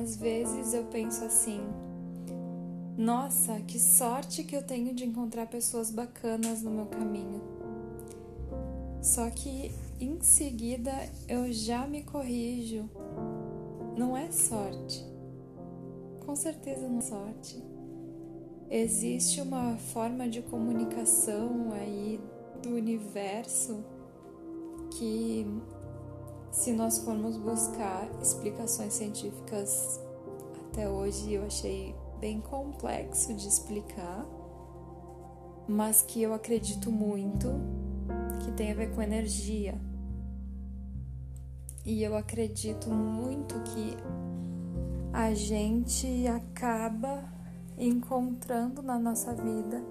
às vezes eu penso assim: nossa, que sorte que eu tenho de encontrar pessoas bacanas no meu caminho. Só que em seguida eu já me corrijo. Não é sorte. Com certeza não é sorte. Existe uma forma de comunicação aí do universo que, se nós formos buscar explicações científicas até hoje, eu achei bem complexo de explicar, mas que eu acredito muito que tem a ver com energia. E eu acredito muito que a gente acaba encontrando na nossa vida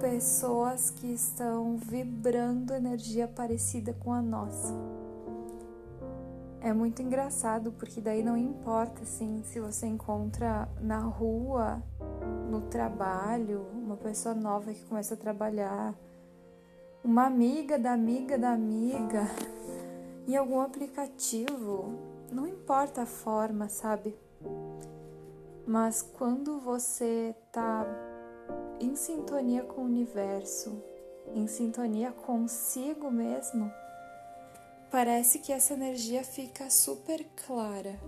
pessoas que estão vibrando energia parecida com a nossa. É muito engraçado porque daí não importa assim se você encontra na rua, no trabalho, uma pessoa nova que começa a trabalhar, uma amiga da amiga da amiga, em algum aplicativo, não importa a forma, sabe? Mas quando você tá em sintonia com o universo, em sintonia consigo mesmo, parece que essa energia fica super clara.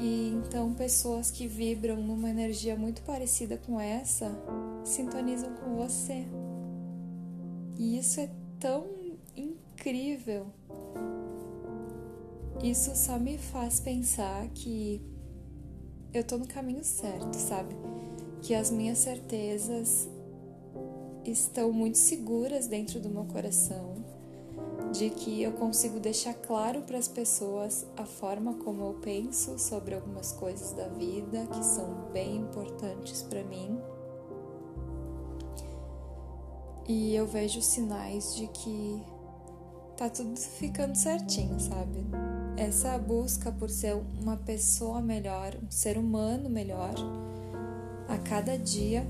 E então pessoas que vibram numa energia muito parecida com essa sintonizam com você. E isso é tão incrível. Isso só me faz pensar que eu tô no caminho certo, sabe? Que as minhas certezas estão muito seguras dentro do meu coração de que eu consigo deixar claro para as pessoas a forma como eu penso sobre algumas coisas da vida que são bem importantes para mim. E eu vejo sinais de que tá tudo ficando certinho, sabe? Essa busca por ser uma pessoa melhor, um ser humano melhor, a cada dia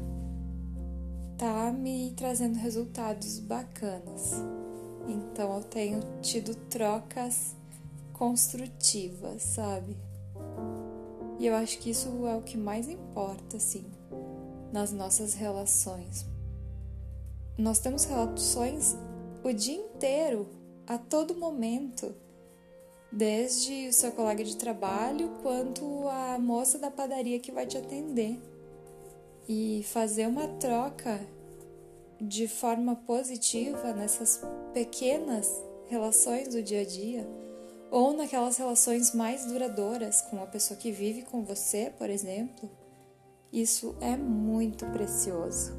tá me trazendo resultados bacanas. Então eu tenho tido trocas construtivas, sabe? E eu acho que isso é o que mais importa, assim, nas nossas relações. Nós temos relações o dia inteiro, a todo momento, desde o seu colega de trabalho quanto a moça da padaria que vai te atender. E fazer uma troca de forma positiva nessas pequenas relações do dia a dia ou naquelas relações mais duradouras com a pessoa que vive com você, por exemplo, isso é muito precioso.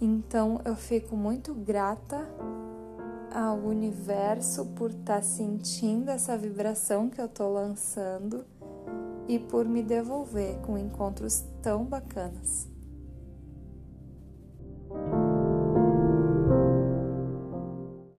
Então eu fico muito grata ao universo por estar tá sentindo essa vibração que eu tô lançando e por me devolver com encontros tão bacanas.